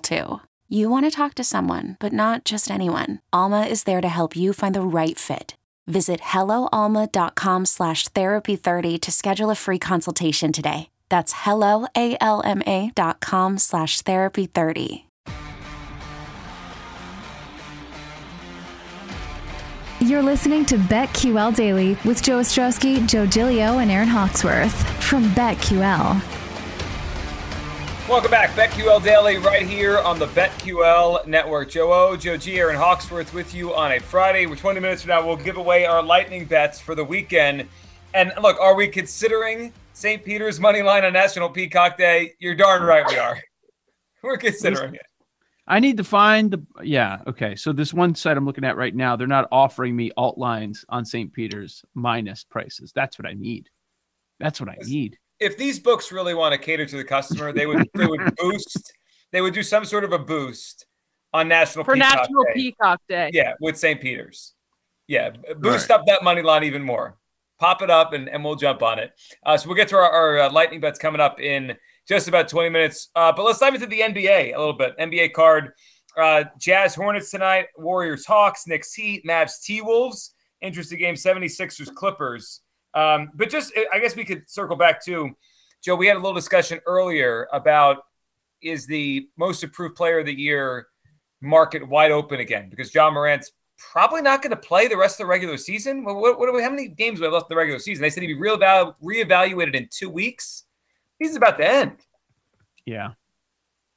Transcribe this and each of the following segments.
too. You want to talk to someone, but not just anyone. Alma is there to help you find the right fit. Visit helloalma.com slash therapy30 to schedule a free consultation today. That's helloalma.com slash therapy30. You're listening to BetQL Daily with Joe Ostrowski, Joe Gilio, and Aaron Hawksworth from BetQL. Welcome back, BetQL Daily, right here on the BetQL Network. Joe O, Joe G, Aaron Hawksworth with you on a Friday. We're 20 minutes from now. We'll give away our lightning bets for the weekend. And look, are we considering St. Peter's money line on National Peacock Day? You're darn right we are. We're considering it. I need to find the yeah okay. So this one site I'm looking at right now, they're not offering me alt lines on St. Peter's minus prices. That's what I need. That's what I need. If these books really want to cater to the customer, they would they would boost. They would do some sort of a boost on National for Peacock National Day. Peacock Day. Yeah, with St. Peter's. Yeah, boost Right. up that money line even more. Pop it up, and, and we'll jump on it. Uh, so we'll get to our, our uh, lightning bets coming up in just about 20 minutes. Uh, but let's dive into the NBA a little bit. NBA card: uh, Jazz Hornets tonight, Warriors Hawks, Knicks Heat, Mavs T Wolves. Interesting game: 76ers Clippers. Um, but just, I guess we could circle back to Joe. We had a little discussion earlier about is the most improved player of the year market wide open again because Ja Morant's probably not going to play the rest of the regular season. What, what, what we, how many games we have left in the regular season? They said he'd be real reevaluated in two weeks. He's about to end. Yeah.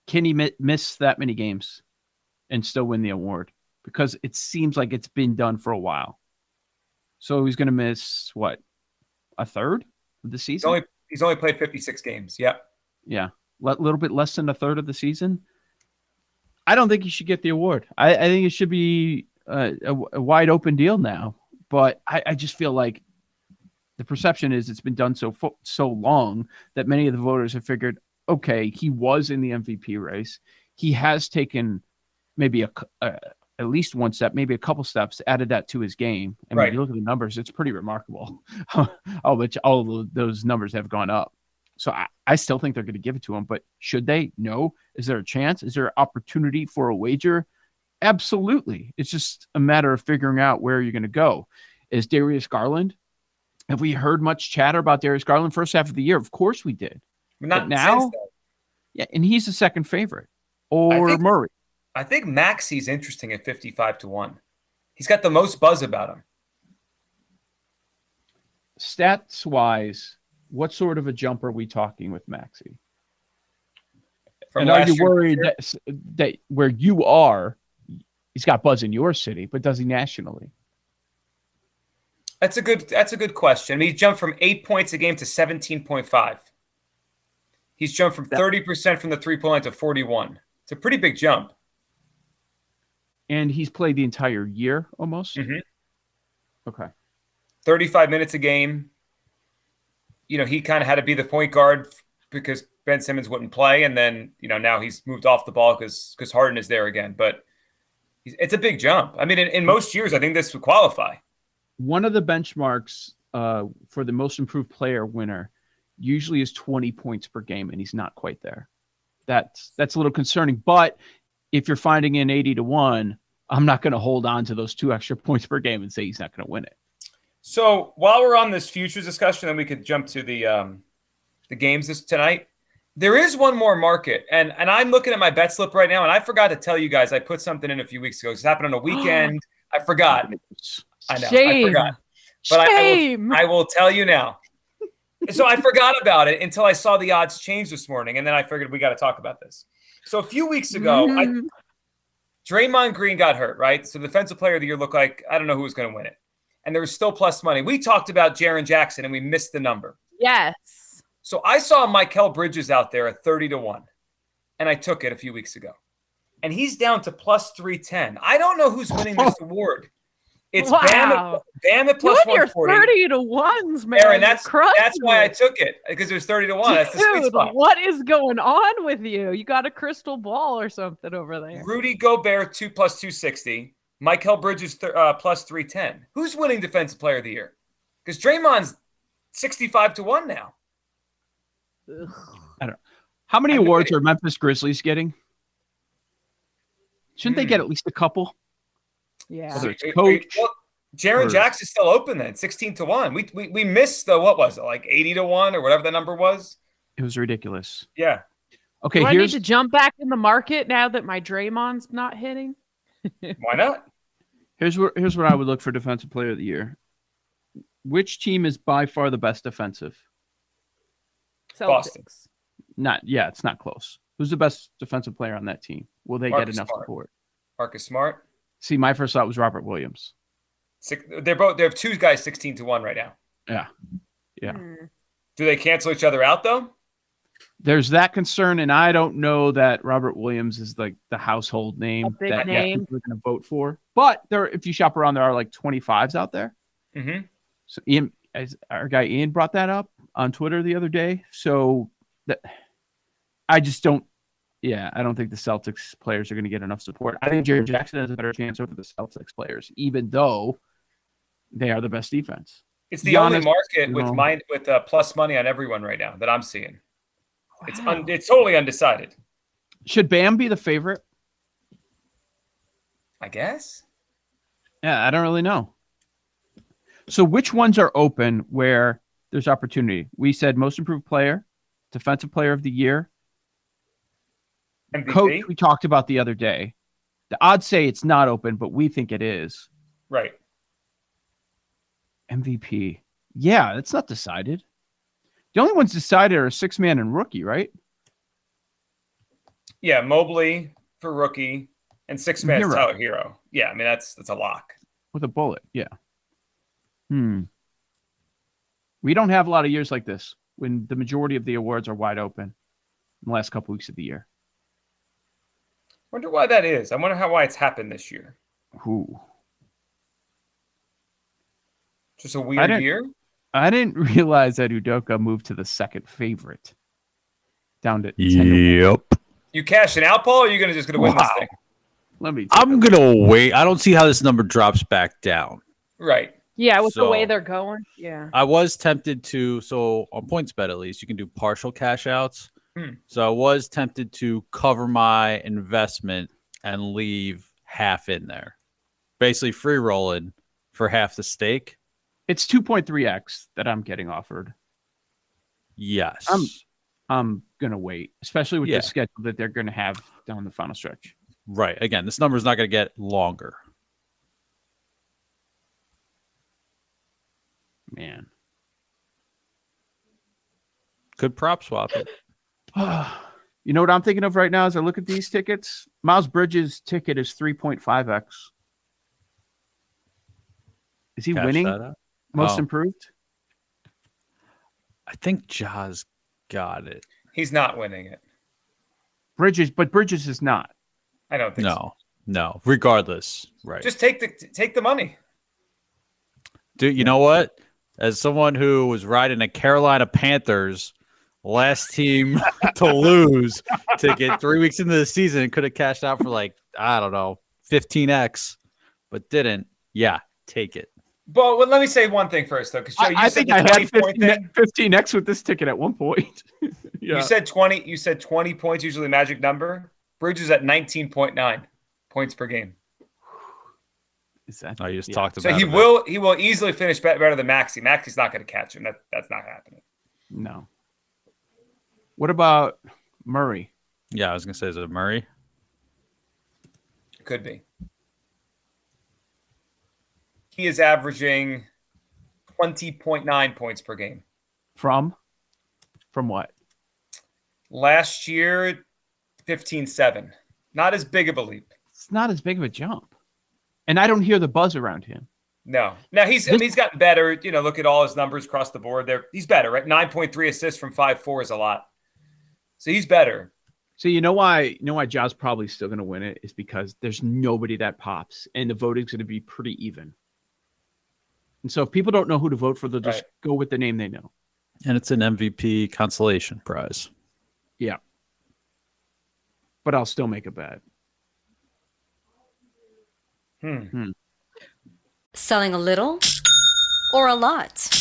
Can he mi- miss that many games and still win the award? Because it seems like it's been done for a while. So he's going to miss what? A third of the He's season? only he's only played 56 games. Yep. yeah. A little bit less than a third of the season. I don't think he should get the award. I, I think it should be a, a, a wide open deal now. But I, I just feel like the perception is it's been done so fo- so long that many of the voters have figured, okay, he was in the MVP race. He has taken maybe a, a- at least one step, maybe a couple steps, added that to his game. And Right. when you look at the numbers, it's pretty remarkable how much all of those numbers have gone up. So I, I still think they're going to give it to him, but should they? No. Is there a chance? Is there an opportunity for a wager? Absolutely. It's just a matter of figuring out where you're going to go. Is Darius Garland? Have we heard much chatter about Darius Garland first half of the year? Of course we did. Not But now- Yeah, and he's the second favorite. Or Murray. I think Maxey's interesting at 55 to 1. He's got the most buzz about him. Stats wise, what sort of a jump are we talking with Maxi? From and are you worried that, that where you are, he's got buzz in your city, but does he nationally? That's a good that's a good question. I mean, he jumped from eight points a game to 17.5. He's jumped from 30% from the three-point line to 41. It's a pretty big jump. And he's played the entire year almost. Mhm. Okay. 35 minutes a game. You know, he kind of had to be the point guard because Ben Simmons wouldn't play, and then you know now he's moved off the ball because because Harden is there again. But He's, it's a big jump. I mean, in, in most years, I think this would qualify. One of the benchmarks uh, for the most improved player winner usually is 20 points per game, and he's not quite there. That's that's a little concerning. But if you're finding in 80 to one, I'm not going to hold on to those two extra points per game and say he's not going to win it. So while we're on this futures discussion, then we could jump to the um, the games this tonight. There is one more market, and and I'm looking at my bet slip right now, and I forgot to tell you guys I put something in a few weeks ago. It happened on a weekend. I forgot. I know. Shame. I forgot. But I, I, will, I will tell you now. So I forgot about it until I saw the odds change this morning, and then I figured we got to talk about this. So a few weeks ago, mm-hmm. I, Draymond Green got hurt, right? So the defensive player of the year looked like I don't know who was going to win it, and there was still plus money. We talked about Jaren Jackson, and we missed the number. Yes. So I saw Mikal Bridges out there at 30 to 1, and I took it a few weeks ago. And he's down to plus 310. I don't know who's winning this award. It's wow. Bam, at, Bam at you 140. 30 to 1s, man. Aaron, that's, that's why I took it because it was 30 to 1. That's the sweet spot. What is going on with you? You got a crystal ball or something over there. Rudy Gobert, 2 plus 260. Mikal Bridges, th- uh, plus 310. Who's winning Defensive Player of the Year? Because Draymond's 65 to 1 now. Ugh. I don't know. How many awards are Memphis Grizzlies getting? Shouldn't they hmm. get at least a couple? Yeah. Whether it's coach. Well, Jaren or... Jackson's still open then, 16 to 1. We, we we missed the what was it, like 80 to 1 or whatever the number was? It was ridiculous. Yeah. Okay, Do here's... I need to jump back in the market now that my Draymond's not hitting? Why not? Here's where here's what I would look for defensive player of the year. Which team is by far the best defensive? Celtics. Boston. Not yeah, it's not close. Who's the best defensive player on that team? Will they Marcus get enough Smart. support? Marcus Smart. See, my first thought was Robert Williams. Six, they're both they have two guys sixteen to one right now. Yeah, yeah. Hmm. Do they cancel each other out though? There's that concern, and I don't know that Robert Williams is like the household name that name. people are going to vote for. But there, if you shop around, there are like 25s out there. Mm-hmm. So Ian, as our guy Ian brought that up on Twitter the other day. So that I just don't yeah, I don't think the Celtics players are going to get enough support. I think Jaren Jackson has a better chance over the Celtics players, even though they are the best defense. It's the Giannis, only market with mind with uh, plus money on everyone right now that I'm seeing. Wow. It's un, it's totally undecided. Should Bam be the favorite? I guess. Yeah, I don't really know. So which ones are open where there's opportunity? We said most improved player, defensive player of the year, MVP? coach we talked about the other day. The odds say it's not open, but we think it is. Right. MVP. Yeah, it's not decided. The only ones decided are six man and rookie, right? Yeah, Mobley for rookie and six man Tyler Herro. Yeah, I mean that's that's a lock. With a bullet, yeah. Hmm. We don't have a lot of years like this when the majority of the awards are wide open in the last couple weeks of the year. Wonder why that is. I wonder how why it's happened this year. Who? Just a weird I year. I didn't realize that Udoka moved to the second favorite, down to yep. You cashing out, Paul? Or are you gonna just gonna win wow. this thing? Let me. I'm gonna wait. I don't see how this number drops back down. Right. Yeah, with So- the way they're going. Yeah. I was tempted to. So on PointsBet, at least you can do partial cash outs. Hmm. So I was tempted to cover my investment and leave half in there, basically free rolling for half the stake. It's 2.3x that I'm getting offered. Yes. I'm- I'm gonna wait, especially with Yeah. the schedule that they're gonna have down the final stretch. right. Again, this number is not going to get longer. Man. Could prop swap it. you know what I'm thinking of right now as I look at these tickets? Miles Bridges' ticket is 3.5x. Is he Cash winning most Oh. improved? I think Ja's got it. He's not winning it. Bridges, but Bridges is not. I don't think so. No, no. Regardless, right? Just take the take the money. Dude, you know what? As someone who was riding a Carolina Panthers last team to lose ticket three weeks into the season, could have cashed out for like I don't know, 15x, but didn't. Yeah, take it. But well, let me say one thing first, though, because I, you I said think I had 20 point 15, 15x with this ticket at one point. yeah. You said twenty. You said twenty points usually magic number. Bridges at nineteen point nine points per game. Is that, oh, I just yeah. talked about So he it. will he will easily finish better than Maxey. Maxey's not going to catch him. That that's not happening. No. What about Murray? Yeah, I was gonna say is it Murray? Could be. He is averaging twenty point nine points per game. From? From what? Last year, 15-7. Not as big of a leap. It's not as big of a jump. And I don't hear the buzz around him. No. Now he's I mean, he's gotten better. You know, look at all his numbers across the board. There, he's better, right? Nine point three assists from five four is a lot. So he's better. So you know why you know why Ja's probably still going to win it is because there's nobody that pops, and the voting's going to be pretty even. And so if people don't know who to vote for, they'll just Right. go with the name they know. And it's an MVP consolation prize. Yeah. But I'll still make a bet. Hmm. Selling a little or a lot?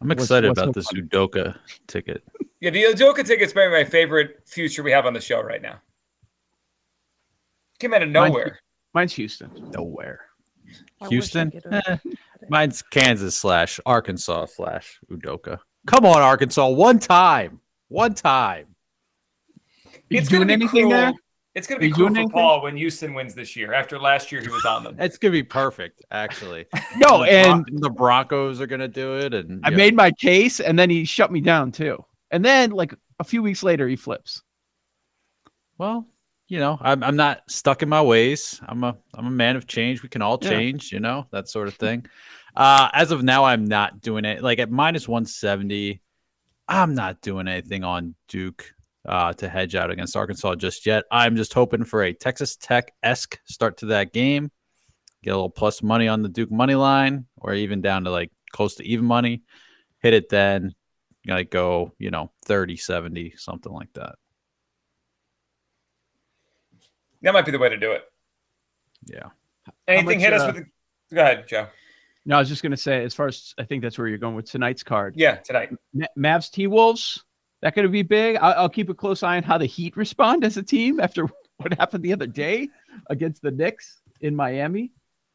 I'm excited what's about so this? Udoka ticket. Yeah, the Udoka ticket's maybe my favorite future we have on the show right now. Came out of nowhere. Mine's Houston. Nowhere. I wish I Houston? Eh, mine's Kansas slash Arkansas slash Udoka. Come on, Arkansas. One time. One time. You It's going doing to be anything cruel. there? It's going to be cool for? Paul when Houston wins this year. After last year, he was on them. It's gonna be perfect, actually. No, and the Broncos are gonna do it, and I yeah. made my case, and then he shut me down too. And then, like a few weeks later, he flips. well, you know, I'm I'm not stuck in my ways. I'm a I'm a man of change. We can all Yeah. change, you know, that sort of thing. Uh, as of now, I'm not doing it. Like at minus 170, I'm not doing anything on Duke uh, to hedge out against Arkansas just yet. I'm just hoping for a Texas Tech esque start to that game. Get a little plus money on the Duke money line, or even down to like close to even money. Hit it then, like go, you know, 30, 70, something like that. That might be the way to do it. Yeah. Anything much, hit us uh, with? The... Go ahead, Joe. No, I was just gonna say, as far as I think that's where you're going with tonight's card. Yeah, tonight. Ma- Mavs T Wolves. That going to be big. I'll, I'll keep a close eye on how the Heat respond as a team after what happened the other day against the Knicks in Miami.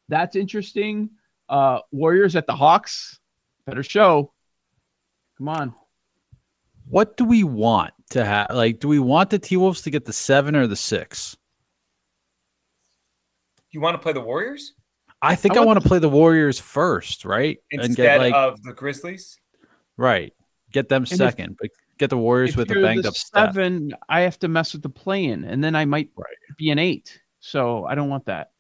That's interesting. Uh, Warriors at the Hawks. Better show. Come on. What do we want to have? Like, do we want the T Wolves to get the seven or the six? You want to play the Warriors I think I I, want want to play the Warriors first, right? instead of the Grizzlies? Right. Get them if- second, but get the Warriors If with a banged up Steph. seven, I have to mess with the play-in, and then I might Right. be an eight. So I don't want that.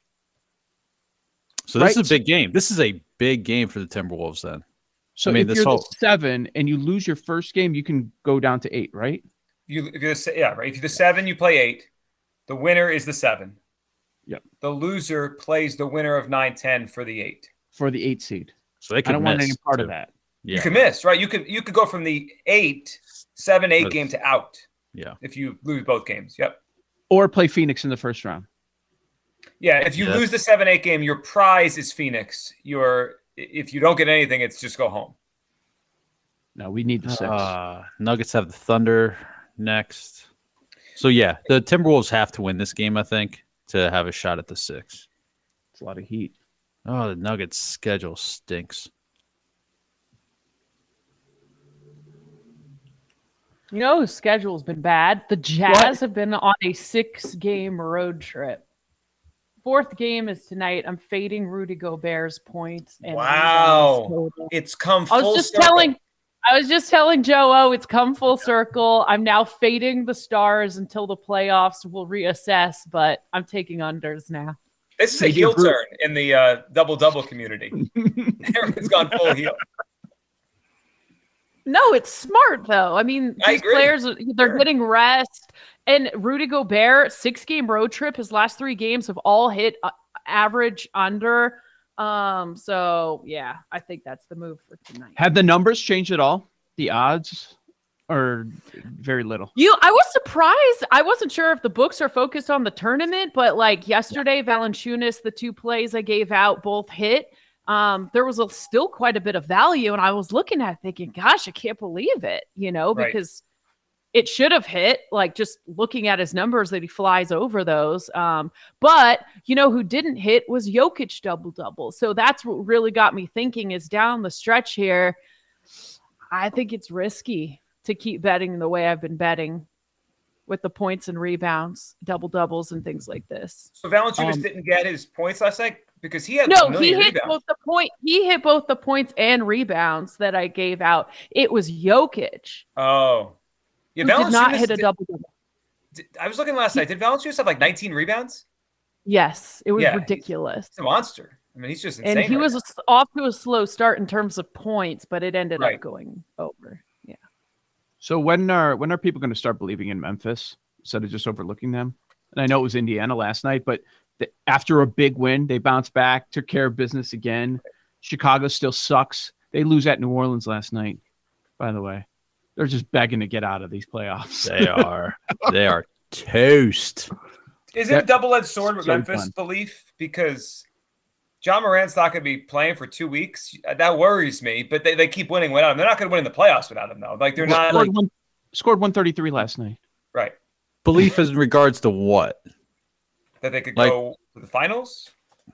So this right. is a big game. This is a big game for the Timberwolves then. So I mean, if this you're whole- the seven and you lose your first game, you can go down to eight, right? You if you're the, yeah right. If you're the seven, you play eight. The winner is the seven. Yep. The loser plays the winner of nine ten for the eight. For the eight seed. So they can I don't want any part of that. Yeah. You can miss, right? You could you could go from the eight, seven, eight That's- game to out yeah. if you lose both games. Yep. Or play Phoenix in the first round. Yeah, if you Yeah. lose the seven eight game, your prize is Phoenix. Your if you don't get anything, it's just go home. No, we need the six. Uh, Nuggets have the Thunder next. So yeah, the Timberwolves have to win this game, I think, to have a shot at the six. it's a lot of heat. Oh, the Nuggets schedule stinks. You know schedule's been bad? The Jazz have been on a six game road trip. Fourth game is tonight. I'm fading Rudy Gobert's points. And Wow. It's come. I was full just circle. telling I was just telling Joe, oh, it's come full circle. I'm now fading the stars until the playoffs. We'll reassess, but I'm taking unders now. This is a heel turn in the uh, double double community. Everyone's gone full heel. No, it's smart though. I mean, I these agree. players they're Sure. getting rest. And Rudy Gobert, six game road trip. His last three games have all hit uh, average under. Um, so yeah, I think that's the move for tonight. Have the numbers changed at all? The odds, or very little? You, I was surprised. I wasn't sure if the books are focused on the tournament, but like yesterday, Valanciunas, the two plays I gave out both hit. Um, there was a, still quite a bit of value, and I was looking at it thinking, "Gosh, I can't believe it," you know, Right. because it should have hit. Like just looking at his numbers, that he flies over those. Um, but you know who didn't hit was Jokic double double. So that's what really got me thinking. Is down the stretch here. I think it's risky to keep betting the way I've been betting with the points and rebounds, double doubles, and things like this. So Valanciunas Um, didn't get his points last night because he had No, he hit rebounds. both the point. He hit both the points and rebounds that I gave out. It was Jokic Oh, yeah. who did not hit a did- double double. I was looking last night. Did Valanciunas have like 19 rebounds? Yes, it was Yeah, ridiculous. He's a monster. I mean, he's just insane. And he right was now. off to a slow start in terms of points, but it ended Right. up going over. Yeah. So when are when are people going to start believing in Memphis instead of just overlooking them? And I know it was Indiana last night, but the, after a big win, they bounced back, took care of business again. Chicago still sucks. They lose at New Orleans last night. By the way, they're just begging to get out of these playoffs. They are they are toast. Is it a double-edged sword with so Memphis fun. belief? Because Ja Morant's not going to be playing for two weeks. That worries me. But they, they keep winning without him. They're not going to win in the playoffs without him, though. Like they're not scored, one, scored 133 last night. right Belief as in regards to what? That they could Like- go to the finals.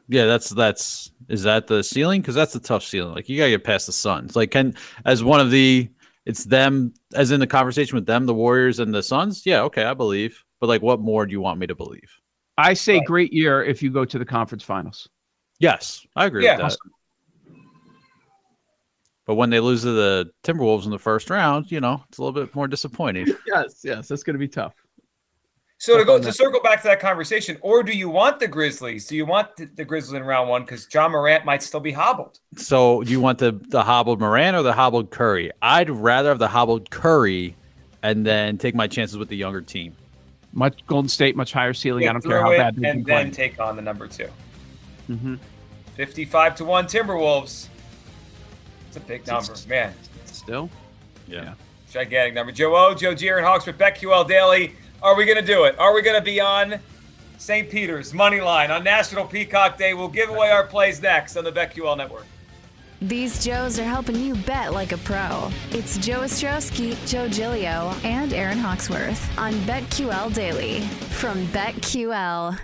Yeah, that's that's is that the ceiling? Because that's the tough ceiling. Like you gotta get past the Suns. Like can as one of the it's them as in the conversation with them, the Warriors and the Suns. Yeah, okay, I believe. But like, what more do you want me to believe? I say Right. great year if you go to the conference finals. Yes, I agree Yeah. with that. But when they lose to the Timberwolves in the first round, you know, it's a little bit more disappointing. Yes, yes, that's going to be tough. So to go to circle back to that conversation, or do you want the Grizzlies? Do you want the, the Grizzlies in round one because Ja Morant might still be hobbled? So, do you want the the hobbled Moran or the hobbled Curry? I'd rather have the hobbled Curry, and then take my chances with the younger team. Much Golden State, much higher ceiling. I don't care how it bad they've and then playing. take on the number two. hmm 55 to 1 Timberwolves. It's a big number, man. Still, Yeah. Gigantic number. Joe O, Joe Gier, and Hawks with BetQL Daily. Are we going to do it? Are we going to be on St. Peter's money line on National Peacock Day? We'll give away our plays next on the BetQL Network. These Joes are helping you bet like a pro. It's Joe Ostrowski, Joe Gilio, and Aaron Hawksworth on BetQL Daily from BetQL.